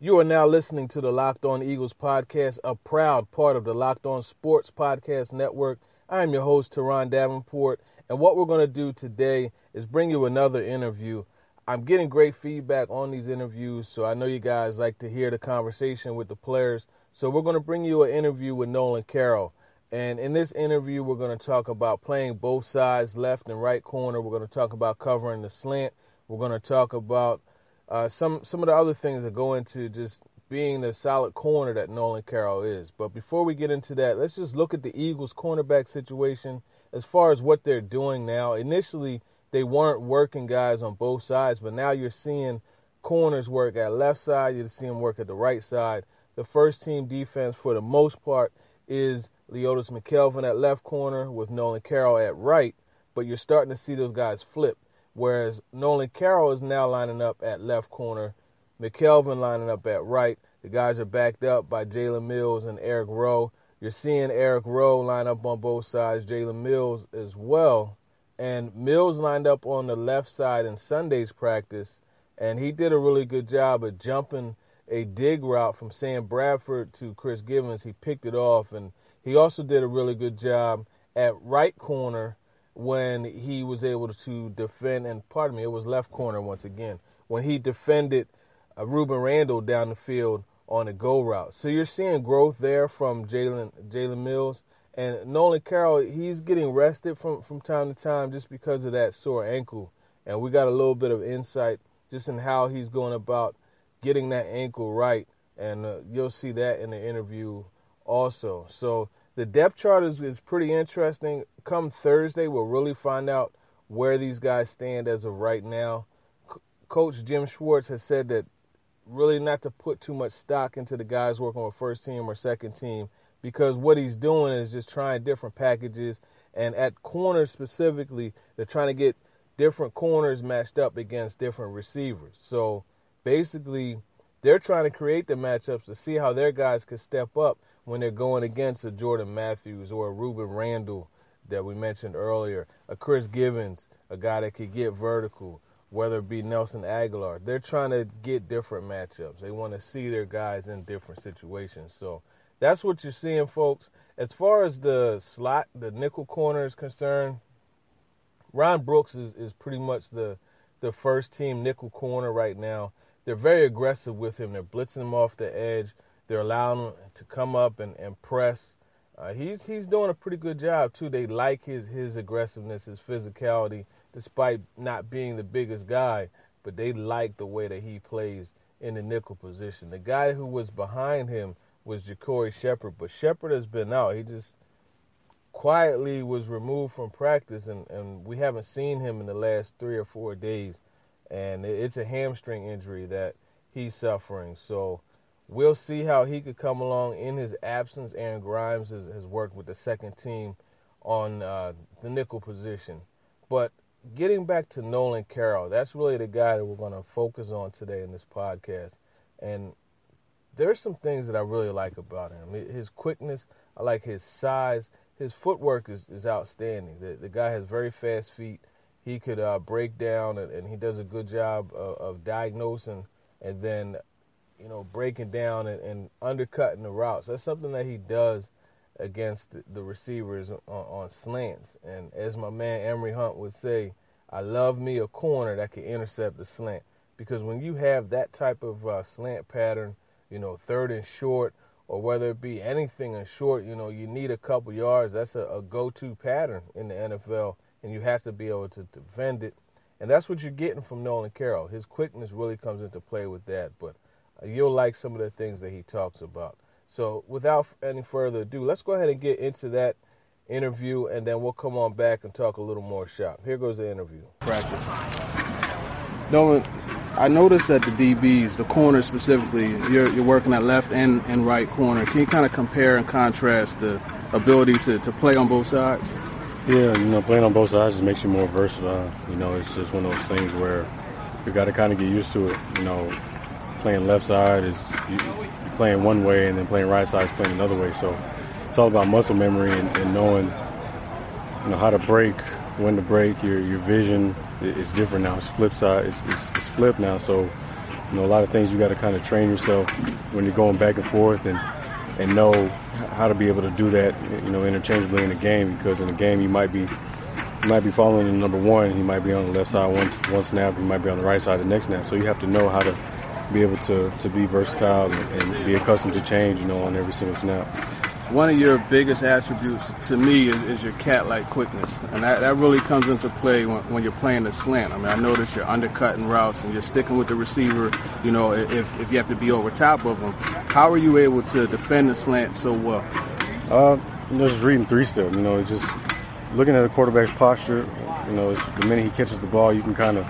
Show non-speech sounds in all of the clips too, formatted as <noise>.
You are now listening to the Locked On Eagles podcast, a proud part of the Locked On Sports Podcast Network. I am your host, Teron Davenport, and what we're going to do today is bring you another interview. I'm getting great feedback on these interviews, so I know you guys like to hear the conversation with the players. So we're going to bring you an interview with Nolan Carroll. And in this interview, we're going to talk about playing both sides, left and right corner. We're going to talk about covering the slant. We're going to talk about uh, some some of the other things that go into just being the solid corner that Nolan Carroll is. But before we get into that, let's just look at the Eagles' cornerback situation as far as what they're doing now. Initially, they weren't working guys on both sides, but now you're seeing corners work at left side. You're seeing them work at the right side. The first team defense, for the most part, is Leotis McKelvin at left corner with Nolan Carroll at right. But you're starting to see those guys flip whereas Nolan Carroll is now lining up at left corner, McKelvin lining up at right. The guys are backed up by Jalen Mills and Eric Rowe. You're seeing Eric Rowe line up on both sides, Jalen Mills as well. And Mills lined up on the left side in Sunday's practice, and he did a really good job of jumping a dig route from Sam Bradford to Chris Givens. He picked it off, and he also did a really good job at right corner when he was able to defend, and pardon me, it was left corner once again, when he defended uh, Rueben Randle down the field on a go route. So you're seeing growth there from Jalen Jalen Mills. And Nolan Carroll, he's getting rested from, from time to time just because of that sore ankle. And we got a little bit of insight just in how he's going about getting that ankle right. And uh, you'll see that in the interview also. So the depth chart is, is pretty interesting. Come Thursday, we'll really find out where these guys stand as of right now. C- Coach Jim Schwartz has said that really not to put too much stock into the guys working with first team or second team because what he's doing is just trying different packages. And at corners specifically, they're trying to get different corners matched up against different receivers. So basically, they're trying to create the matchups to see how their guys can step up when they're going against a Jordan Matthews or a Rueben Randle that we mentioned earlier, a Chris Givens, a guy that could get vertical, whether it be Nelson Agholor. They're trying to get different matchups. They want to see their guys in different situations. So that's what you're seeing, folks. As far as the slot, the nickel corner is concerned, Ron Brooks is, is pretty much the the first team nickel corner right now. They're very aggressive with him. They're blitzing him off the edge. They're allowing him to come up and, and press. Uh, he's he's doing a pretty good job too. They like his his aggressiveness, his physicality, despite not being the biggest guy. But they like the way that he plays in the nickel position. The guy who was behind him was JaCorey Shepherd, but Shepherd has been out. He just quietly was removed from practice, and, and we haven't seen him in the last three or four days. And it's a hamstring injury that he's suffering. So we'll see how he could come along in his absence. Aaron Grimes has, has worked with the second team on uh, the nickel position. But getting back to Nolan Carroll, that's really the guy that we're going to focus on today in this podcast. And there's some things that I really like about him. His quickness, I like his size. His footwork is, is outstanding. The, the guy has very fast feet. He could uh, break down, and, and, he does a good job of, of, diagnosing and then, you know, breaking down and, and, undercutting the routes. That's something that he does against the receivers on, on slants. And as my man Emory Hunt would say, I love me a corner that can intercept the slant. Because when you have that type of uh, slant pattern, you know, third and short, or whether it be anything in short, you know, you need a couple yards. That's a, a go-to pattern in the NFL, and you have to be able to defend it. And that's what you're getting from Nolan Carroll. His quickness really comes into play with that, but you'll like some of the things that he talks about. So without any further ado, let's go ahead and get into that interview, and then we'll come on back and talk a little more shop. Here goes the interview. Practice. Nolan, I noticed that the DBs, the corners specifically, you're, you're working at left and, and right corner. Can you kind of compare and contrast the ability to, to play on both sides? Yeah, you know, playing on both sides just makes you more versatile. You know, it's just one of those things where you got to kind of get used to it. You know, playing left side is playing one way, and then playing right side is playing another way. So it's all about muscle memory and, and knowing, you know, how to break, when to break. Your your vision is different now. It's flip side. It's, it's, it's flipped now. So you know, a lot of things you got to kind of train yourself when you're going back and forth and and know how to be able to do that, you know, interchangeably in a game. Because in a game, you might be you might be following the number one. He might be on the left side one one snap. He might be on the right side the next snap. So you have to know how to be able to, to be versatile and, and be accustomed to change, you know, on every single snap one of your biggest attributes to me is, is your cat-like quickness, and that, that really comes into play when, when, you're playing the slant. I mean, I notice you're undercutting routes and you're sticking with the receiver. You know, if, if you have to be over top of them, how are you able to defend the slant so well? Uh, you know, just reading three step. You know, just looking at the quarterback's posture. You know, the minute he catches the ball, you can kind of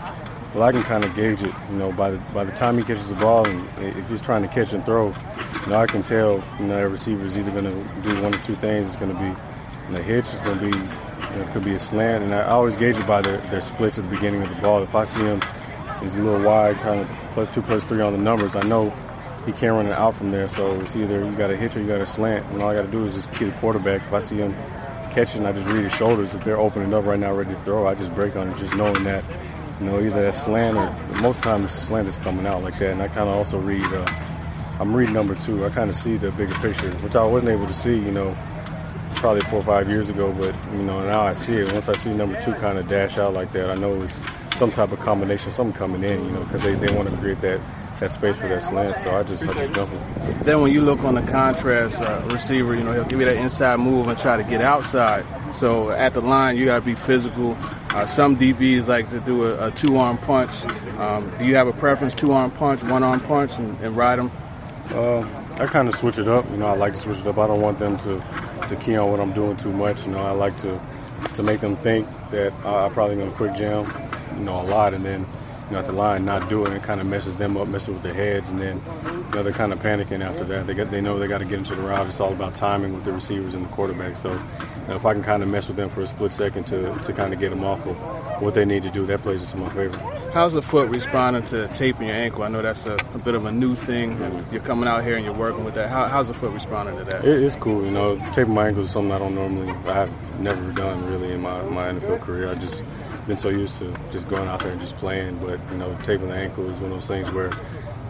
well, I can kind of gauge it. You know, by the by the time he catches the ball, and if he's trying to catch and throw, you know, I can tell. You know, that receiver is either going to do one or two things. It's going to be in the hitch. It's going to be you know, it could be a slant, and I always gauge it by their, their splits at the beginning of the ball. If I see him he's a little wide, kind of plus two, plus three on the numbers, I know he can't run it out from there. So it's either you got a hitch or you got a slant, and all I got to do is just keep the quarterback. If I see him catching, I just read his shoulders. If they're opening up right now, ready to throw, I just break on it, just knowing that you know, either that slant or most times slant is coming out like that. And I kind of also read, uh, I'm reading number two. I kind of see the bigger picture, which I wasn't able to see, you know, probably four or five years ago. But, you know, now I see it. Once I see number two kind of dash out like that, I know it's some type of combination, something coming in, you know, because they, they want to create that that space for that slant. So I just, jump. Then when you look on the contrast uh, receiver, you know he'll give you that inside move and try to get outside. So at the line, you got to be physical. Uh, some DBs like to do a, a two-arm punch. Um, do you have a preference, two-arm punch, one-arm punch, and, and ride them? Uh, I kind of switch it up. You know, I like to switch it up. I don't want them to, to key on what I'm doing too much. You know, I like to to make them think that uh, I'm probably going to quick jam, you know, a lot, and then you know, at the line not do it, it kind of messes them up, messes with their heads, and then you know, they're kind of panicking after that. They get, they know they got to get into the route. It's all about timing with the receivers and the quarterback. So, you know, if I can kind of mess with them for a split second to, to kind of get them off of what they need to do, that plays into my favor. How's the foot responding to taping your ankle? I know that's a, a bit of a new thing, and you're coming out here and you're working with that. How, how's the foot responding to that? It, it's cool. You know, taping my ankle is something I don't normally, I have never done really in my, my NFL career. I just been so used to just going out there and just playing. But you know, taping the ankle is one of those things where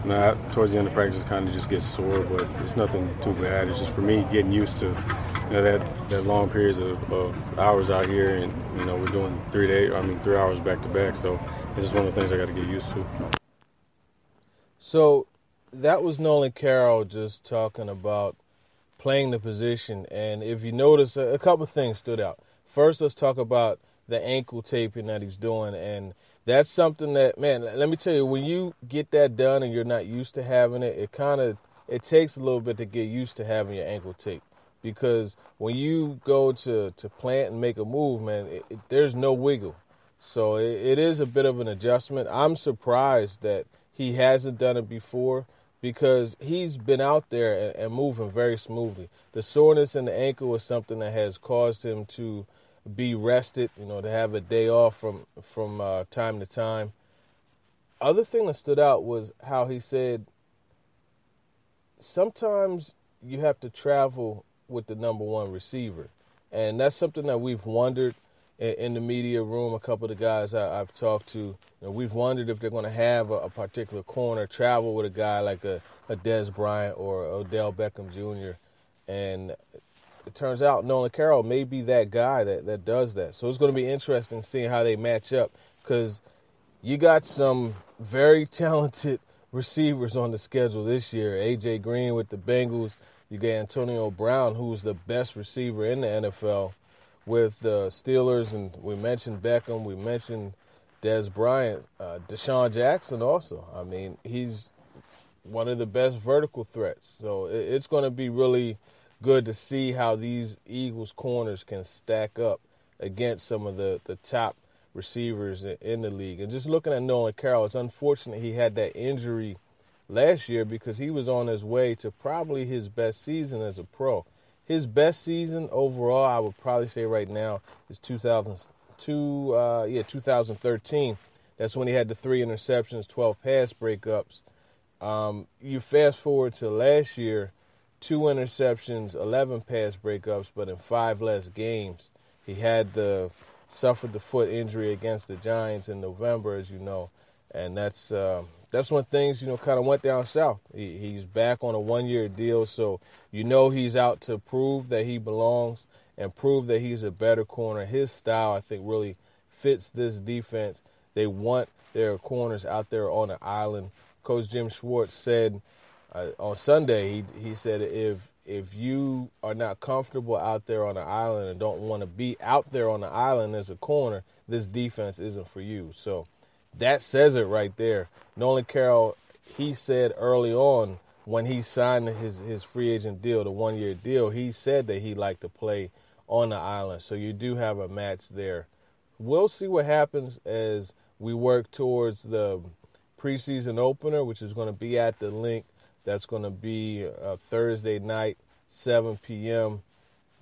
you know, towards the end of practice, kind of just gets sore, but it's nothing too bad. It's just for me getting used to you know that that long periods of, of hours out here, and you know we're doing three days. I mean, three hours back to back. So it's just one of the things I got to get used to. So that was Nolan Carroll just talking about playing the position, and if you notice, a couple things stood out. First, let's talk about the ankle taping that he's doing and that's something that man let me tell you when you get that done and you're not used to having it it kind of it takes a little bit to get used to having your ankle taped because when you go to to plant and make a move man it, it, there's no wiggle. So it, it is a bit of an adjustment. I'm surprised that he hasn't done it before because he's been out there and, and moving very smoothly. The soreness in the ankle is something that has caused him to be rested, you know, to have a day off from from uh, time to time. Other thing that stood out was how he said sometimes you have to travel with the number one receiver, and that's something that we've wondered in, in the media room. A couple of the guys I, have talked to, you know, we've wondered if they're going to have a, a, particular corner travel with a guy like a, a Dez Bryant or Odell Beckham Jr. And it turns out Nolan Carroll may be that guy that, that does that. So it's going to be interesting seeing how they match up because you got some very <laughs> talented receivers on the schedule this year. AJ Green with the Bengals. You got Antonio Brown, who's the best receiver in the NFL with the Steelers, and we mentioned Beckham, we mentioned Dez Bryant, uh, DeSean Jackson also. I mean, he's one of the best vertical threats. So it's going to be really good to see how these Eagles corners can stack up against some of the, the top receivers in the league. And just looking at Nolan Carroll, it's unfortunate he had that injury last year because he was on his way to probably his best season as a pro. His best season overall, I would probably say right now, is 2002, uh, yeah, 2013. That's when he had the three interceptions, 12 pass breakups. Um, you fast forward to last year, two interceptions, 11 pass breakups, but in five less games. He had the suffered the foot injury against the Giants in November, as you know, and that's uh, that's when things you know kind of went down south. He, he's back on a one-year deal, so you know he's out to prove that he belongs and prove that he's a better corner. His style, I think, really fits this defense. They want their corners out there on the island. Coach Jim Schwartz said on Sunday, he he said if if you are not comfortable out there on the island and don't want to be out there on the island as a corner, this defense isn't for you. So that says it right there. Nolan Carroll, he said early on when he signed his his free agent deal, the one year deal, he said that he liked to play on the island. So you do have a match there. We'll see what happens as we work towards the preseason opener, which is going to be at the Linc that's going to be uh, Thursday night, 7 p.m.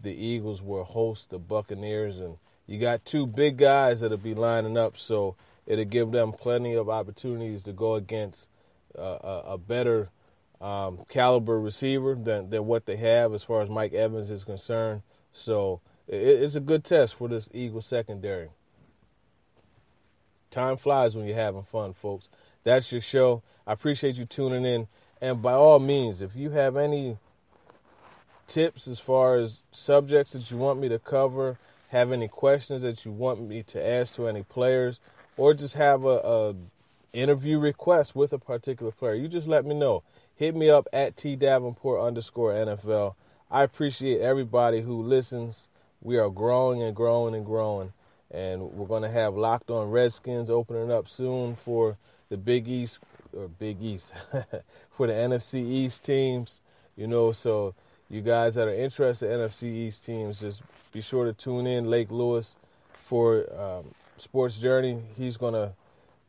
The Eagles will host the Buccaneers, and you got two big guys that'll be lining up, so it'll give them plenty of opportunities to go against uh, a, a, better um, caliber receiver than, than what they have as far as Mike Evans is concerned. So it, it's a good test for this Eagles secondary. Time flies when you're having fun, folks. That's your show. I appreciate you tuning in. And by all means, if you have any tips as far as subjects that you want me to cover, have any questions that you want me to ask to any players, or just have a, a interview request with a particular player, you just let me know. Hit me up at T Davenport underscore NFL. I appreciate everybody who listens. We are growing and growing and growing. And we're going to have Locked On Redskins opening up soon for the Big East or Big East <laughs> for the NFC East teams. You know, so you guys that are interested in NFC East teams, just be sure to tune in Lake Lewis for um, Sports Journey. He's gonna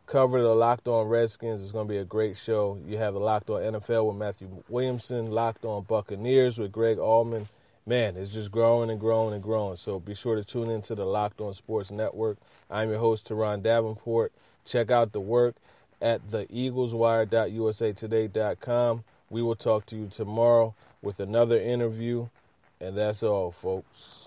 cover the Locked On Redskins. It's gonna be a great show. You have the Locked On NFL with Matthew Williamson, Locked On Buccaneers with Greg Allman. Man, it's just growing and growing and growing. So be sure to tune into the Locked On Sports Network. I'm your host, Teron Davenport. Check out the work at the eagleswire.usatoday.com. We will talk to you tomorrow with another interview. And that's all, folks.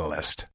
Catalyst.